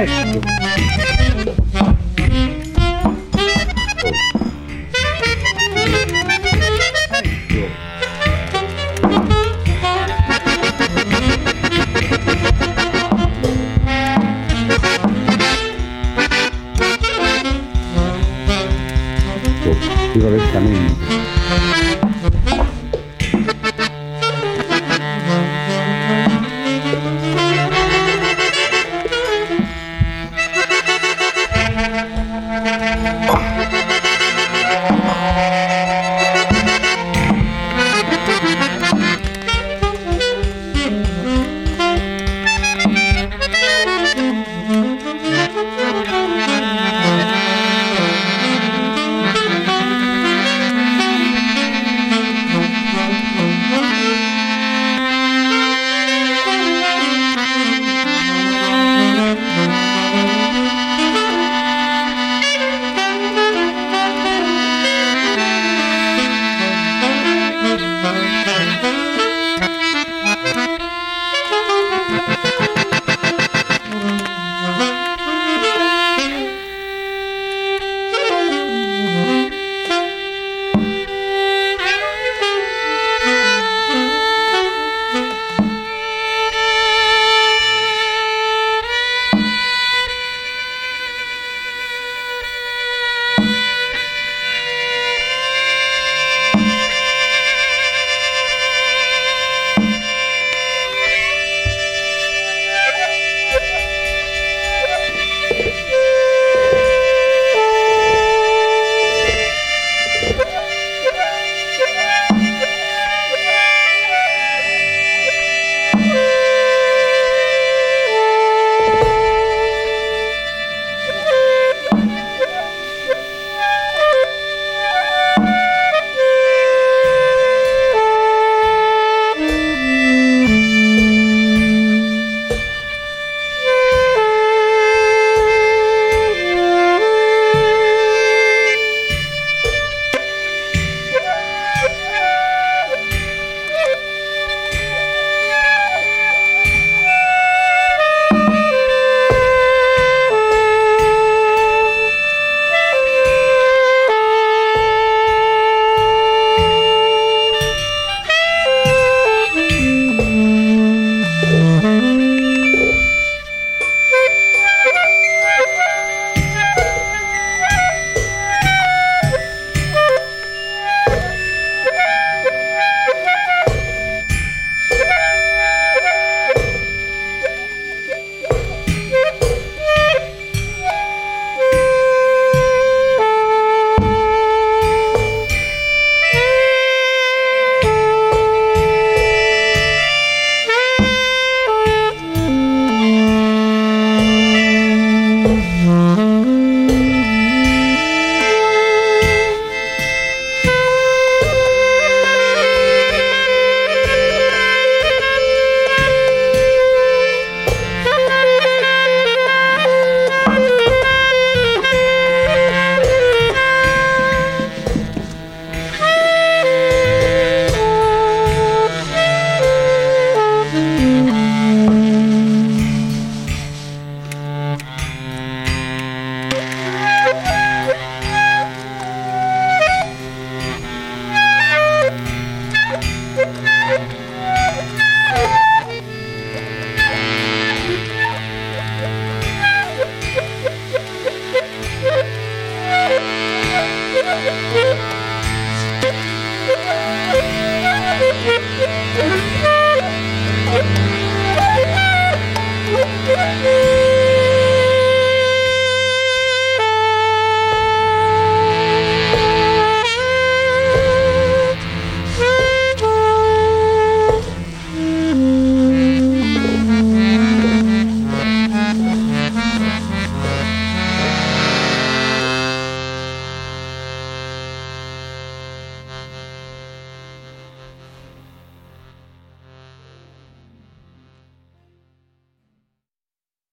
Esto. Digo,